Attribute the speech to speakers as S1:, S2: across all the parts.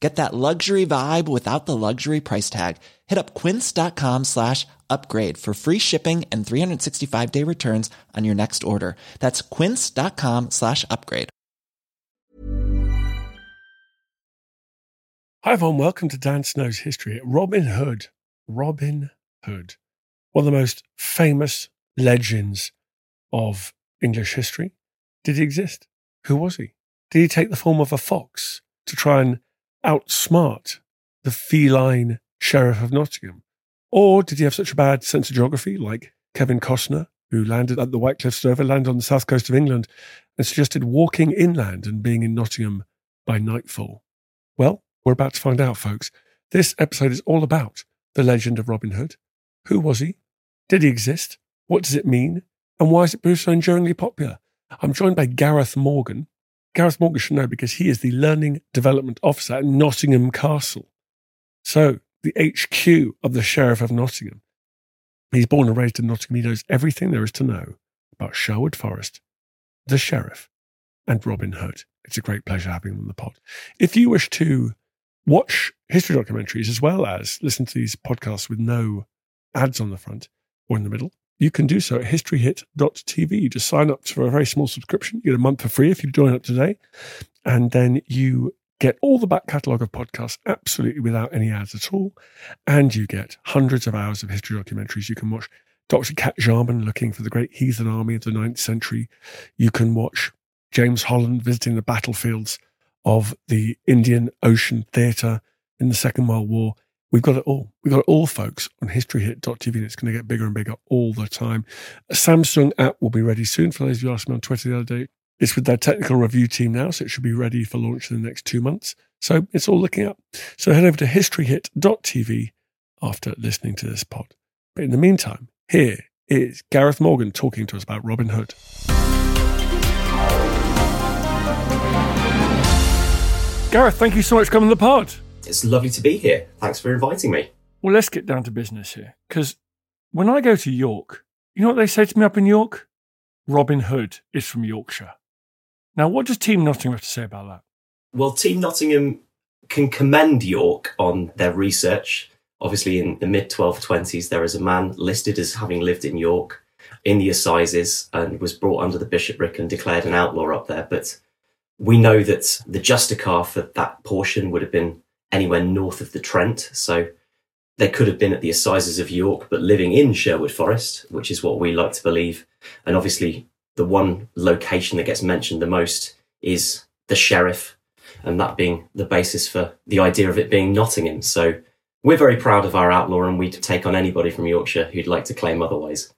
S1: Get that luxury vibe without the luxury price tag. Hit up quince.com slash upgrade for free shipping and 365 day returns on your next order. That's quince.com slash upgrade.
S2: Hi, everyone. Welcome to Dan Snow's History. Robin Hood. Robin Hood. One of the most famous legends of English history. Did he exist? Who was he? Did he take the form of a fox to try and outsmart the feline sheriff of Nottingham? Or did he have such a bad sense of geography, like Kevin Costner, who landed at the of Dover, landed on the south coast of England, and suggested walking inland and being in Nottingham by nightfall? Well, we're about to find out, folks. This episode is all about the legend of Robin Hood. Who was he? Did he exist? What does it mean? And why is it proved so enduringly popular? I'm joined by Gareth Morgan. Gareth Morgan should know because he is the Learning Development Officer at Nottingham Castle. So, the HQ of the Sheriff of Nottingham. He's born and raised in Nottingham. He knows everything there is to know about Sherwood Forest, the Sheriff, and Robin Hood. It's a great pleasure having him on the pod. If you wish to watch history documentaries as well as listen to these podcasts with no ads on the front or in the middle, you can do so at historyhit.tv. You just sign up for a very small subscription. You get a month for free if you join up today. And then you get all the back catalogue of podcasts absolutely without any ads at all. And you get hundreds of hours of history documentaries. You can watch Dr. Kat Jarman looking for the great heathen army of the ninth century. You can watch James Holland visiting the battlefields of the Indian Ocean Theatre in the Second World War. We've got it all. We've got it all, folks, on historyhit.tv, and it's going to get bigger and bigger all the time. A Samsung app will be ready soon. For those of you asked me on Twitter the other day, it's with their technical review team now, so it should be ready for launch in the next two months. So it's all looking up. So head over to historyhit.tv after listening to this pod. But in the meantime, here is Gareth Morgan talking to us about Robin Hood. Gareth, thank you so much for coming to the pod.
S3: It's lovely to be here. Thanks for inviting me.
S2: Well, let's get down to business here. Because when I go to York, you know what they say to me up in York? Robin Hood is from Yorkshire. Now, what does Team Nottingham have to say about that?
S3: Well, Team Nottingham can commend York on their research. Obviously, in the mid 1220s, there is a man listed as having lived in York in the assizes and was brought under the bishopric and declared an outlaw up there. But we know that the justiciar for that portion would have been anywhere north of the Trent. So they could have been at the assizes of York, but living in Sherwood Forest, which is what we like to believe. And obviously, the one location that gets mentioned the most is the sheriff, and that being the basis for the idea of it being Nottingham. So we're very proud of our outlaw, and we'd take on anybody from Yorkshire who'd like to claim otherwise.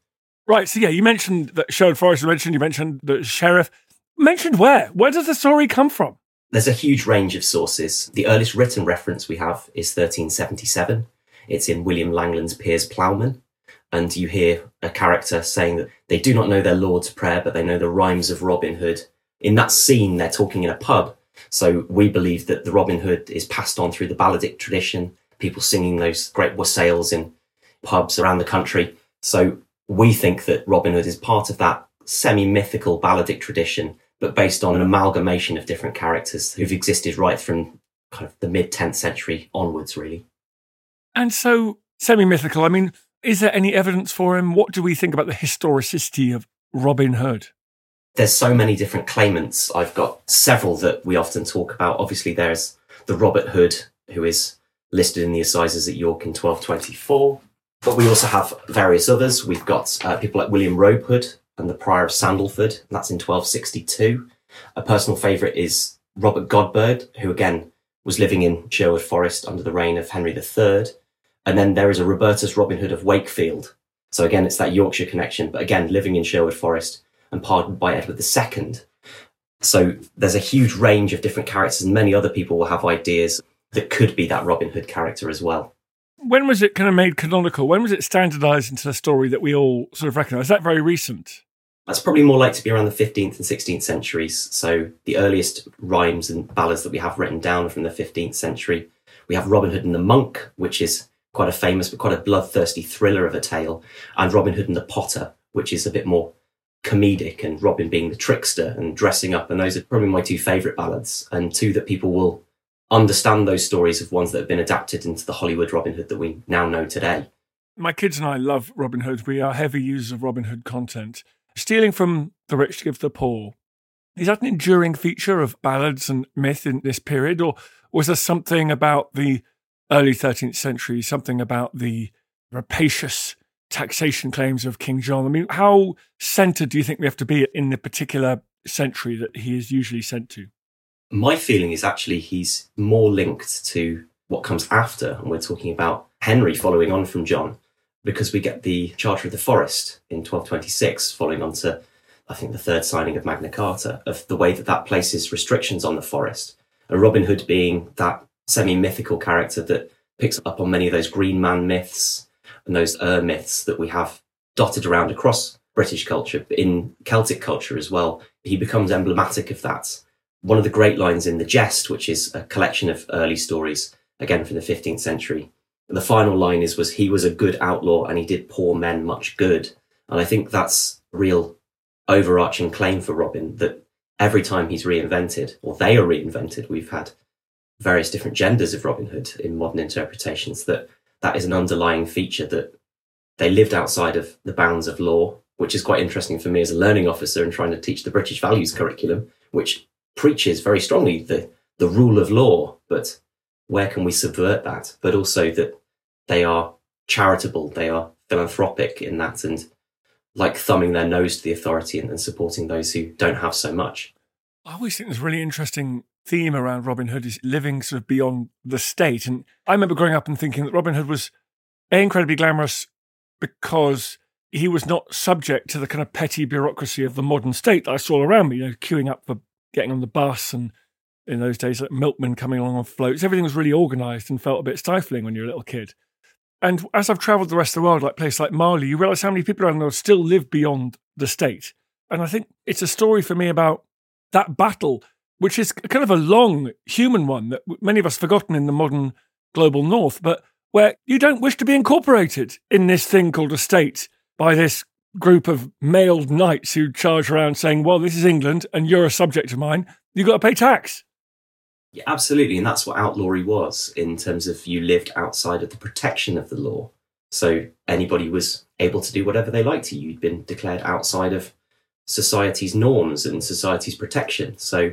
S2: Right. So, yeah, you mentioned that Sherwood Forest, you mentioned, you mentioned the sheriff. Mentioned where? Where does the story come from?
S3: There's a huge range of sources. The earliest written reference we have is 1377. It's in William Langland's Piers Plowman. And you hear a character saying that they do not know their Lord's Prayer, but they know the rhymes of Robin Hood. In that scene, they're talking in a pub. So we believe that the Robin Hood is passed on through the balladic tradition, people singing those great wassails in pubs around the country. So we think that Robin Hood is part of that semi mythical balladic tradition but based on an amalgamation of different characters who've existed right from kind of the mid 10th century onwards, really.
S2: And so, semi mythical, I mean, is there any evidence for him? What do we think about the historicity of Robin Hood?
S3: There's so many different claimants. I've got several that we often talk about. Obviously, there's the Robert Hood, who is listed in the assizes at York in 1224. But we also have various others. We've got uh, people like William Robe Hood, and the Prior of Sandleford, and that's in 1262. A personal favourite is Robert Godberd, who again was living in Sherwood Forest under the reign of Henry III. And then there is a Robertus Robin Hood of Wakefield. So again, it's that Yorkshire connection, but again, living in Sherwood Forest and pardoned by Edward II. So there's a huge range of different characters, and many other people will have ideas that could be that Robin Hood character as well.
S4: When was it kind of made canonical? When was it standardized into the story that we all sort of recognize? Is that very recent?
S3: That's probably more likely to be around the 15th and 16th centuries. So the earliest rhymes and ballads that we have written down from the 15th century. We have Robin Hood and the Monk, which is quite a famous but quite a bloodthirsty thriller of a tale, and Robin Hood and the Potter, which is a bit more comedic and Robin being the trickster and dressing up. And those are probably my two favourite ballads and two that people will understand those stories of ones that have been adapted into the Hollywood Robin Hood that we now know today.
S4: My kids and I love Robin Hood. We are heavy users of Robin Hood content. Stealing from the rich to give to the poor. Is that an enduring feature of ballads and myth in this period, or was there something about the early 13th century, something about the rapacious taxation claims of King John? I mean, how centered do you think we have to be in the particular century that he is usually sent to?
S3: My feeling is actually he's more linked to what comes after, and we're talking about Henry following on from John, because we get the Charter of the Forest in 1226, following on to, I think, the third signing of Magna Carta, of the way that that places restrictions on the forest. And Robin Hood being that semi mythical character that picks up on many of those Green Man myths and those Ur myths that we have dotted around across British culture, in Celtic culture as well. He becomes emblematic of that one of the great lines in The Jest, which is a collection of early stories, again from the 15th century. The final line is, was he was a good outlaw and he did poor men much good. And I think that's a real overarching claim for Robin that every time he's reinvented or they are reinvented, we've had various different genders of Robin Hood in modern interpretations that that is an underlying feature that they lived outside of the bounds of law, which is quite interesting for me as a learning officer and trying to teach the British values curriculum, which preaches very strongly the, the rule of law, but where can we subvert that? But also that they are charitable, they are philanthropic in that, and like thumbing their nose to the authority and, and supporting those who don't have so much.
S4: I always think there's a really interesting theme around Robin Hood is living sort of beyond the state. And I remember growing up and thinking that Robin Hood was incredibly glamorous because he was not subject to the kind of petty bureaucracy of the modern state that I saw around me, you know, queuing up for getting on the bus and in those days, like milkmen coming along on floats. Everything was really organised and felt a bit stifling when you're a little kid. And as I've travelled the rest of the world, like places like Mali, you realise how many people around the world still live beyond the state. And I think it's a story for me about that battle, which is kind of a long human one that many of us have forgotten in the modern global north, but where you don't wish to be incorporated in this thing called a state by this group of mailed knights who charge around saying, well, this is England and you're a subject of mine, you've got to pay tax.
S3: Yeah, absolutely. And that's what outlawry was in terms of you lived outside of the protection of the law. So anybody was able to do whatever they liked to you. You'd been declared outside of society's norms and society's protection. So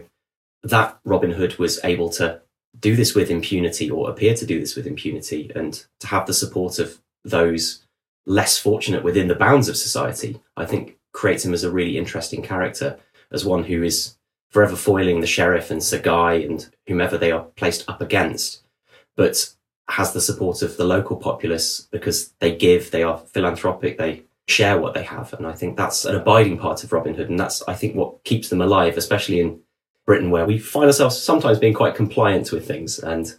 S3: that Robin Hood was able to do this with impunity or appear to do this with impunity and to have the support of those less fortunate within the bounds of society, I think creates him as a really interesting character, as one who is forever foiling the sheriff and Sir Guy and whomever they are placed up against, but has the support of the local populace because they give, they are philanthropic, they share what they have. And I think that's an abiding part of Robin Hood. And that's, I think, what keeps them alive, especially in Britain, where we find ourselves sometimes being quite compliant with things. And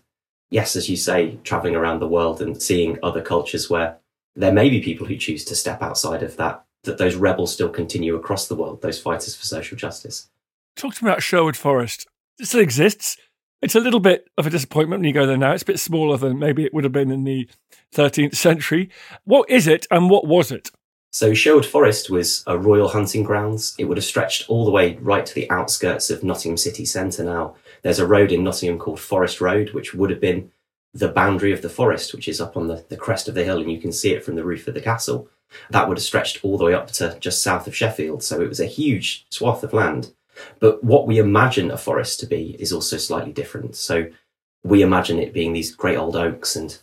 S3: yes, as you say, traveling around the world and seeing other cultures where there may be people who choose to step outside of that, that those rebels still continue across the world, those fighters for social justice.
S4: Talking about Sherwood Forest, it still exists. It's a little bit of a disappointment when you go there now. It's a bit smaller than maybe it would have been in the 13th century. What is it and what was it?
S3: So Sherwood Forest was a royal hunting grounds. It would have stretched all the way right to the outskirts of Nottingham city centre now. There's a road in Nottingham called Forest Road, which would have been the boundary of the forest, which is up on the, the crest of the hill, and you can see it from the roof of the castle. That would have stretched all the way up to just south of Sheffield. So it was a huge swath of land. But what we imagine a forest to be is also slightly different. So we imagine it being these great old oaks and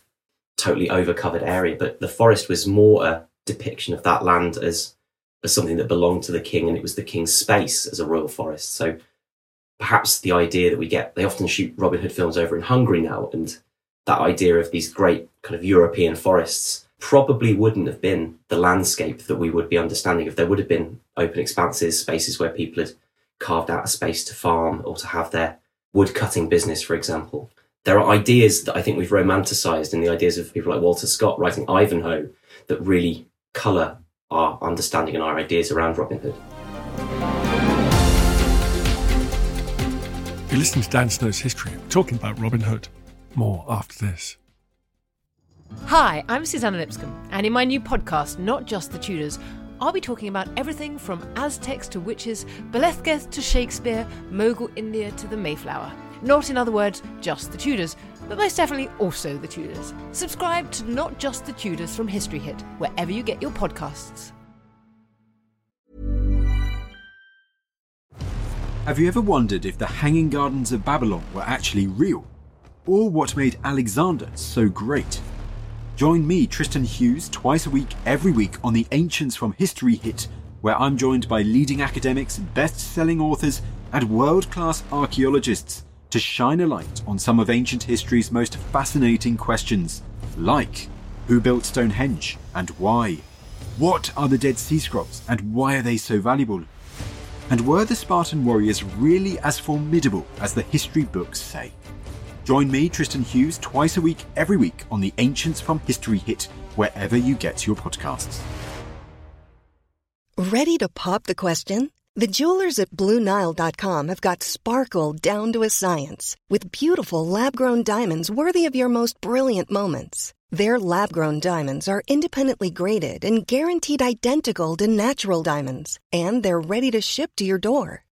S3: totally overcovered area, but the forest was more a depiction of that land as as something that belonged to the king and it was the king's space as a royal forest. So perhaps the idea that we get, they often shoot Robin Hood films over in Hungary now, and that idea of these great kind of European forests probably wouldn't have been the landscape that we would be understanding if there would have been open expanses, spaces where people had carved out a space to farm or to have their wood cutting business, for example. There are ideas that I think we've romanticized in the ideas of people like Walter Scott writing Ivanhoe that really colour our understanding and our ideas around Robin Hood.
S4: If You're listening to Dan Snow's History. We're talking about Robin Hood. More after this.
S5: Hi, I'm Suzannah Lipscomb, and in my new podcast, Not Just the Tudors, I'll be talking about everything from Aztecs to witches, Belethgeth to Shakespeare, Mogul India to the Mayflower. Not, in other words, just the Tudors, but most definitely also the Tudors. Subscribe to Not Just the Tudors from History Hit, wherever you get your podcasts.
S6: Have you ever wondered if the Hanging Gardens of Babylon were actually real? Or what made Alexander so great? Join me, Tristan Hughes, twice a week, every week on the Ancients from History Hit, where I'm joined by leading academics, best selling authors, and world class archaeologists to shine a light on some of ancient history's most fascinating questions, like who built Stonehenge and why? What are the Dead Sea Scrolls and why are they so valuable? And were the Spartan warriors really as formidable as the history books say? Join me, Tristan Hughes, twice a week, every week on the Ancients from History Hit, wherever you get your podcasts.
S7: Ready to pop the question? The jewelers at BlueNile.com have got sparkle down to a science with beautiful lab grown diamonds worthy of your most brilliant moments. Their lab grown diamonds are independently graded and guaranteed identical to natural diamonds, and they're ready to ship to your door.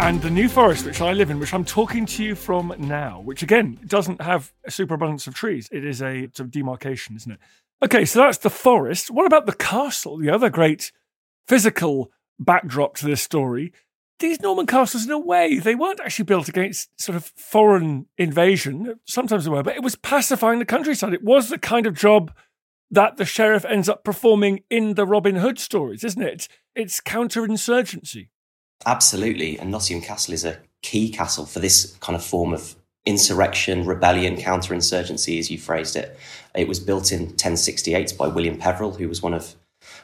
S4: And the New Forest, which I live in, which I'm talking to you from now, which again doesn't have a superabundance of trees. It is a sort of demarcation, isn't it? Okay, so that's the forest. What about the castle, the other great physical backdrop to this story? These Norman castles, in a way, they weren't actually built against sort of foreign invasion. Sometimes they were, but it was pacifying the countryside. It was the kind of job that the sheriff ends up performing in the Robin Hood stories, isn't it? It's counterinsurgency.
S3: Absolutely. And Nottingham Castle is a key castle for this kind of form of insurrection, rebellion, counterinsurgency, as you phrased it. It was built in 1068 by William Peveril, who was one of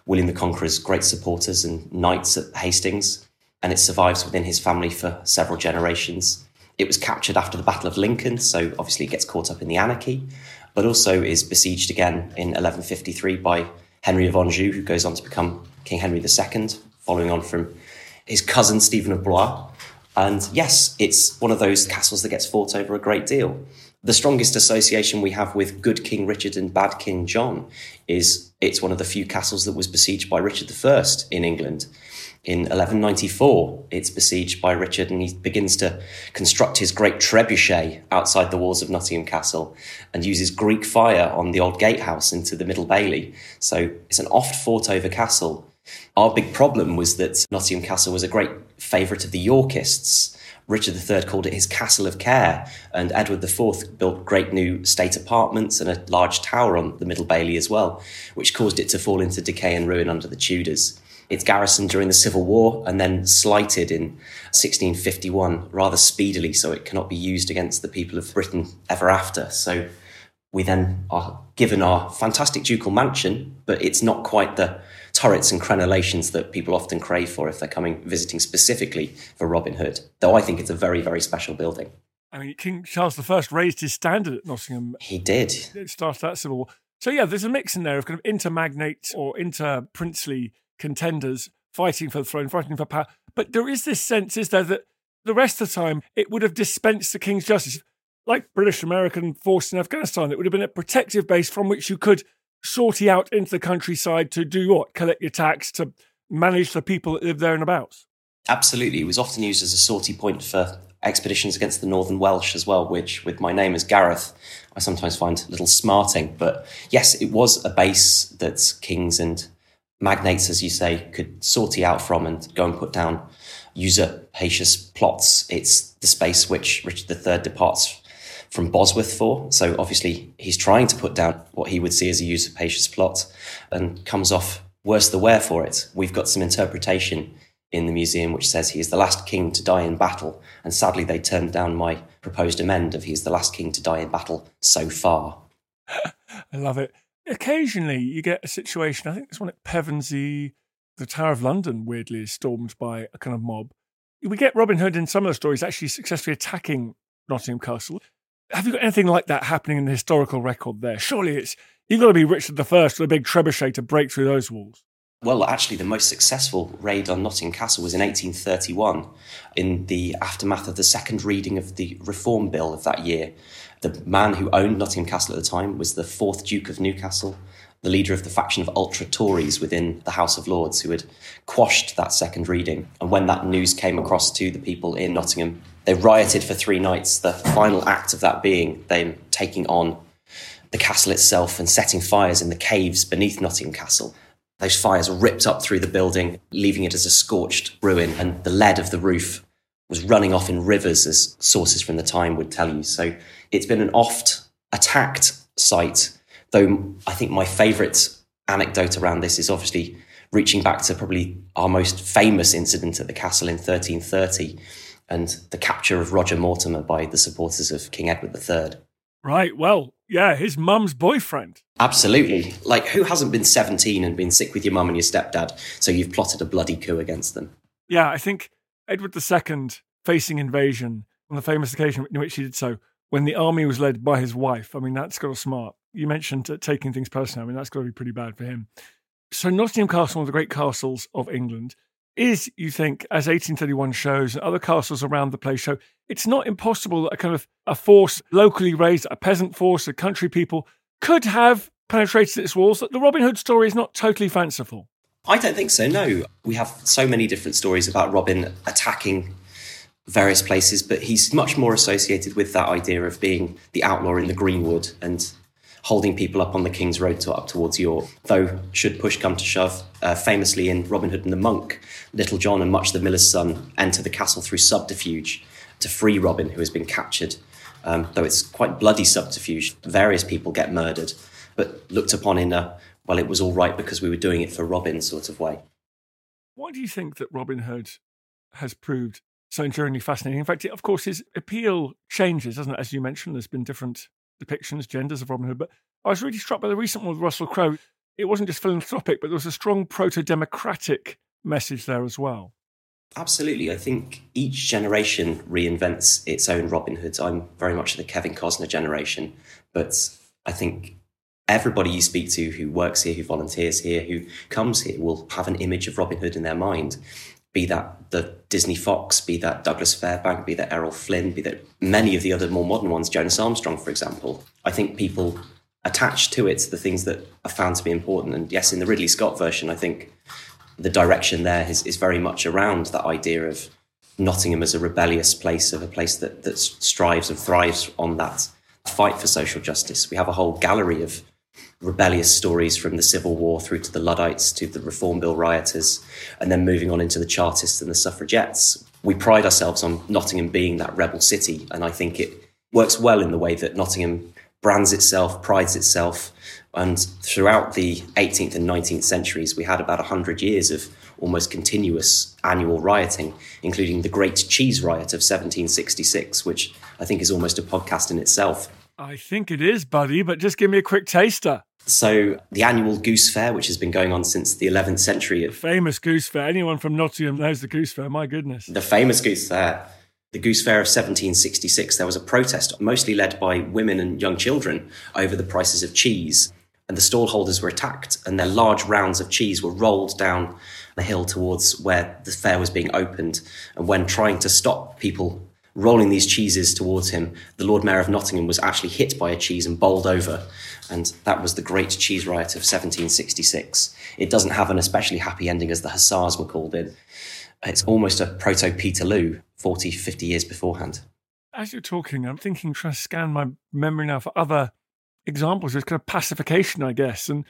S3: William the Conqueror's great supporters and knights at Hastings, and it survives within his family for several generations. It was captured after the Battle of Lincoln, so obviously it gets caught up in the anarchy, but also is besieged again in 1153 by Henry of Anjou, who goes on to become King Henry II, following on from his cousin Stephen of Blois. And yes, it's one of those castles that gets fought over a great deal. The strongest association we have with good King Richard and bad King John is it's one of the few castles that was besieged by Richard I in England. In 1194, it's besieged by Richard, and he begins to construct his great trebuchet outside the walls of Nottingham Castle and uses Greek fire on the old gatehouse into the Middle Bailey. So it's an oft fought over castle. Our big problem was that Nottingham Castle was a great favourite of the Yorkists. Richard III called it his castle of care, and Edward IV built great new state apartments and a large tower on the Middle Bailey as well, which caused it to fall into decay and ruin under the Tudors. It's garrisoned during the Civil War and then slighted in 1651 rather speedily, so it cannot be used against the people of Britain ever after. So we then are given our fantastic ducal mansion, but it's not quite the turrets and crenellations that people often crave for if they're coming visiting specifically for Robin Hood. Though I think it's a very, very special building.
S4: I mean, King Charles I raised his standard at Nottingham.
S3: He did.
S4: It started that civil war. So yeah, there's a mix in there of kind of inter-magnate or inter-princely contenders fighting for the throne, fighting for power. But there is this sense, is there, that the rest of the time it would have dispensed the king's justice, like British American force in Afghanistan. It would have been a protective base from which you could sortie out into the countryside to do what? Collect your tax, to manage the people that live there and abouts.
S3: Absolutely. It was often used as a sortie point for expeditions against the Northern Welsh as well, which, with my name as Gareth, I sometimes find a little smarting. But yes, it was a base that kings and magnates, as you say, could sortie out from and go and put down usurpacious plots. It's the space which Richard III departs from Bosworth for. So obviously, he's trying to put down what he would see as a usurpacious plot and comes off worse the wear for it. We've got some interpretation in the museum which says he is the last king to die in battle. And sadly, they turned down my proposed amend of he is the last king to die in battle so far.
S4: I love it. Occasionally, you get a situation, I think there's one at Pevensey, the Tower of London, weirdly, is stormed by a kind of mob. We get Robin Hood in some of the stories actually successfully attacking Nottingham Castle. Have you got anything like that happening in the historical record there? Surely it's you've got to be Richard First with a big trebuchet to break through those walls.
S3: Well, actually, the most successful raid on Nottingham Castle was in 1831, in the aftermath of the second reading of the Reform Bill of that year. The man who owned Nottingham Castle at the time was the fourth Duke of Newcastle, the leader of the faction of ultra Tories within the House of Lords, who had quashed that second reading. And when that news came across to the people in Nottingham, they rioted for three nights. The final act of that being them taking on the castle itself and setting fires in the caves beneath Nottingham Castle. Those fires ripped up through the building, leaving it as a scorched ruin, and the lead of the roof was running off in rivers, as sources from the time would tell you. So it's been an oft attacked site, though I think my favourite anecdote around this is obviously reaching back to probably our most famous incident at the castle in 1330 and the capture of Roger Mortimer by the supporters of King Edward III.
S4: Right. Well, yeah, his mum's boyfriend.
S3: Absolutely. Like, who hasn't been 17 and been sick with your mum and your stepdad, so you've plotted a bloody coup against them?
S4: Yeah, I think Edward II facing invasion on the famous occasion in which he did so, when the army was led by his wife. I mean, that's got to smart. You mentioned uh, taking things personally. I mean, that's got to be pretty bad for him. So, Nottingham Castle, one of the great castles of England, is, you think, as 1831 shows, and other castles around the place show, it's not impossible that a kind of a force locally raised, a peasant force, a country people, could have penetrated its walls. That the Robin Hood story is not totally fanciful.
S3: I don't think so, no. We have so many different stories about Robin attacking various places, but he's much more associated with that idea of being the outlaw in the greenwood and holding people up on the King's Road to, up towards York. Though, should push come to shove, uh, famously in Robin Hood and the Monk, Little John and Much the Miller's son enter the castle through subterfuge to free Robin, who has been captured. Um, though it's quite bloody subterfuge, various people get murdered, but looked upon in a, well, it was all right because we were doing it for Robin sort of way.
S4: Why do you think that Robin Hood has proved so enduringly fascinating? In fact, of course, his appeal changes, doesn't it? As you mentioned, there's been different depictions, genders of Robin Hood. But I was really struck by the recent one with Russell Crowe. It wasn't just philanthropic, but there was a strong proto democratic message there as well.
S3: Absolutely. I think each generation reinvents its own Robin Hood. I'm very much the Kevin Costner generation, but I think everybody you speak to who works here, who volunteers here, who comes here will have an image of Robin Hood in their mind be that the Disney Fox, be that Douglas Fairbank, be that Errol Flynn, be that many of the other more modern ones, Jonas Armstrong, for example. I think people attach to it the things that are found to be important. And yes, in the Ridley Scott version, I think the direction there is, is very much around that idea of Nottingham as a rebellious place, of a place that, that strives and thrives on that fight for social justice. We have a whole gallery of rebellious stories from the Civil War through to the Luddites to the Reform Bill rioters, and then moving on into the Chartists and the suffragettes. We pride ourselves on Nottingham being that rebel city, and I think it works well in the way that Nottingham brands itself, prides itself. And throughout the 18th and 19th centuries, we had about 100 years of almost continuous annual rioting, including the Great Cheese Riot of 1766, which I think is almost a podcast in itself.
S4: I think it is, buddy, but just give me a quick taster.
S3: So, the annual Goose Fair, which has been going on since the 11th century.
S4: The famous Goose Fair. Anyone from Nottingham knows the Goose Fair, my goodness.
S3: The famous Goose Fair. The Goose Fair of 1766, there was a protest, mostly led by women and young children, over the prices of cheese. and the stallholders were attacked, and their large rounds of cheese were rolled down the hill towards where the fair was being opened. And when trying to stop people rolling these cheeses towards him, the Lord Mayor of Nottingham was actually hit by a cheese and bowled over. And that was the Great Cheese Riot of 1766. It doesn't have an especially happy ending as the Hussars were called in. It's almost a proto Peterloo 40, 50 years beforehand.
S4: As you're talking, I'm thinking, trying to scan my memory now for other examples of kind of pacification, I guess. And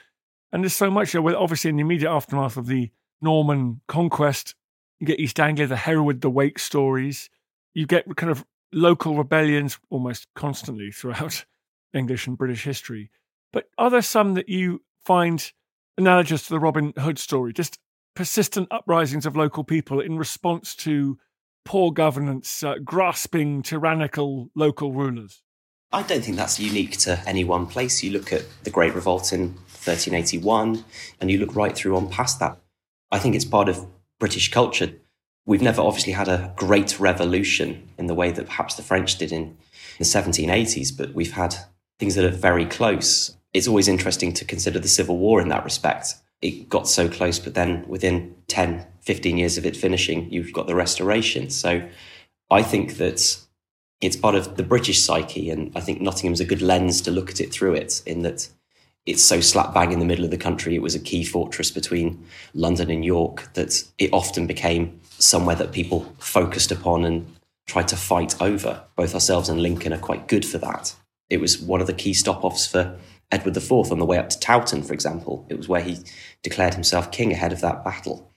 S4: and there's so much, obviously in the immediate aftermath of the Norman conquest, you get East Anglia, the Hereward, the Wake stories. You get kind of local rebellions almost constantly throughout English and British history. But are there some that you find analogous to the Robin Hood story? Just persistent uprisings of local people in response to poor governance, uh, grasping tyrannical local rulers?
S3: I don't think that's unique to any one place. You look at the Great Revolt in 1381 and you look right through on past that. I think it's part of British culture. We've never obviously had a great revolution in the way that perhaps the French did in the 1780s, but we've had things that are very close. It's always interesting to consider the Civil War in that respect. It got so close, but then within 10, 15 years of it finishing, you've got the Restoration. So I think that it's part of the British psyche, and I think Nottingham's a good lens to look at it through it, in that it's so slap bang in the middle of the country. It was a key fortress between London and York that it often became somewhere that people focused upon and tried to fight over. Both ourselves and Lincoln are quite good for that. It was one of the key stop offs for Edward IV on the way up to Towton, for example. It was where he declared himself king ahead of that battle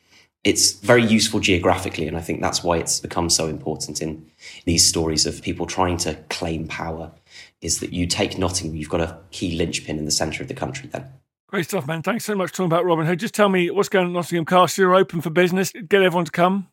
S3: it's very useful geographically, and I think that's why it's become so important in these stories of people trying to claim power. Is that you take Nottingham, you've got a key linchpin in the centre of the country then.
S4: Great stuff, man. Thanks so much for talking about Robin Hood. Just tell me what's going on at Nottingham Castle. You're open for business. Get everyone to come.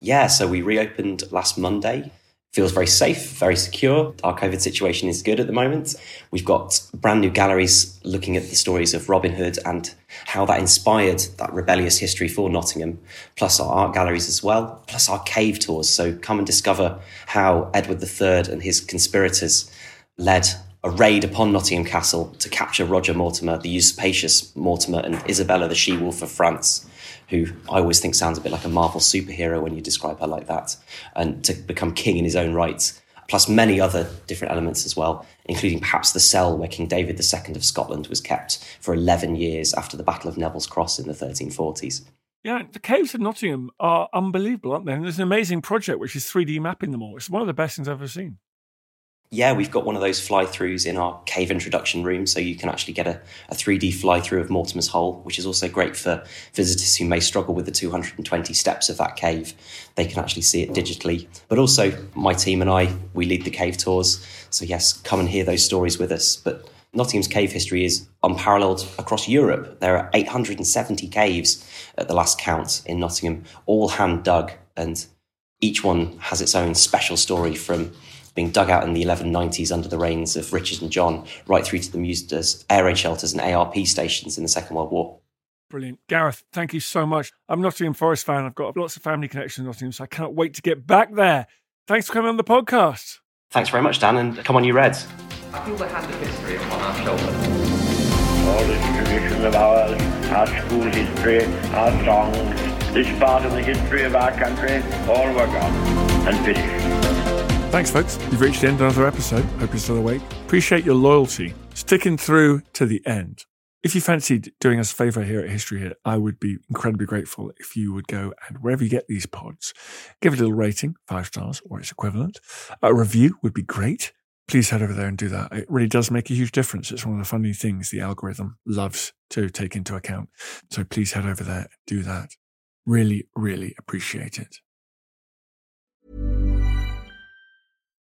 S3: Yeah, so we reopened last Monday feels very safe, very secure. Our COVID situation is good at the moment. We've got brand new galleries looking at the stories of Robin Hood and how that inspired that rebellious history for Nottingham, plus our art galleries as well, plus our cave tours. So come and discover how Edward III and his conspirators led a raid upon Nottingham Castle to capture Roger Mortimer, the usurpacious Mortimer, and Isabella, the she wolf of France who I always think sounds a bit like a Marvel superhero when you describe her like that, and to become king in his own right, plus many other different elements as well, including perhaps the cell where King David II of Scotland was kept for 11 years after the Battle of Neville's Cross in the 1340s.
S4: Yeah, the caves of Nottingham are unbelievable, aren't they? And there's an amazing project which is 3D mapping them all. It's one of the best things I've ever seen
S3: yeah, we've got one of those fly throughs in our cave introduction room, so you can actually get a, a 3D fly through of Mortimer's Hole, which is also great for visitors who may struggle with the 220 steps of that cave. They can actually see it digitally. But also, my team and I, we lead the cave tours. So, yes, come and hear those stories with us. But Nottingham's cave history is unparalleled across Europe. There are 870 caves at the last count in Nottingham, all hand dug, and each one has its own special story from being dug out in the 1190s under the reigns of Richard and John, right through to them used as air raid shelters and ARP stations in the Second World War.
S4: Brilliant. Gareth, thank you so much. I'm a Nottingham Forest fan. I've got lots of family connections in Nottingham, so I cannot wait to get back there. Thanks for coming on the podcast.
S3: Thanks very much, Dan, and come on, you Reds.
S8: I feel the hand of history upon our shoulders.
S9: All this tradition of ours, our school history, our songs, this part of the history of our country, all were gone and finished.
S4: Thanks, folks. You've reached the end of another episode. Hope you're still awake. Appreciate your loyalty, sticking through to the end. If you fancied doing us a favor here at History Hit, I would be incredibly grateful if you would go and wherever you get these pods, give it a little rating, five stars or its equivalent. A review would be great. Please head over there and do that. It really does make a huge difference. It's one of the funny things the algorithm loves to take into account. So please head over there and do that. Really, really appreciate it.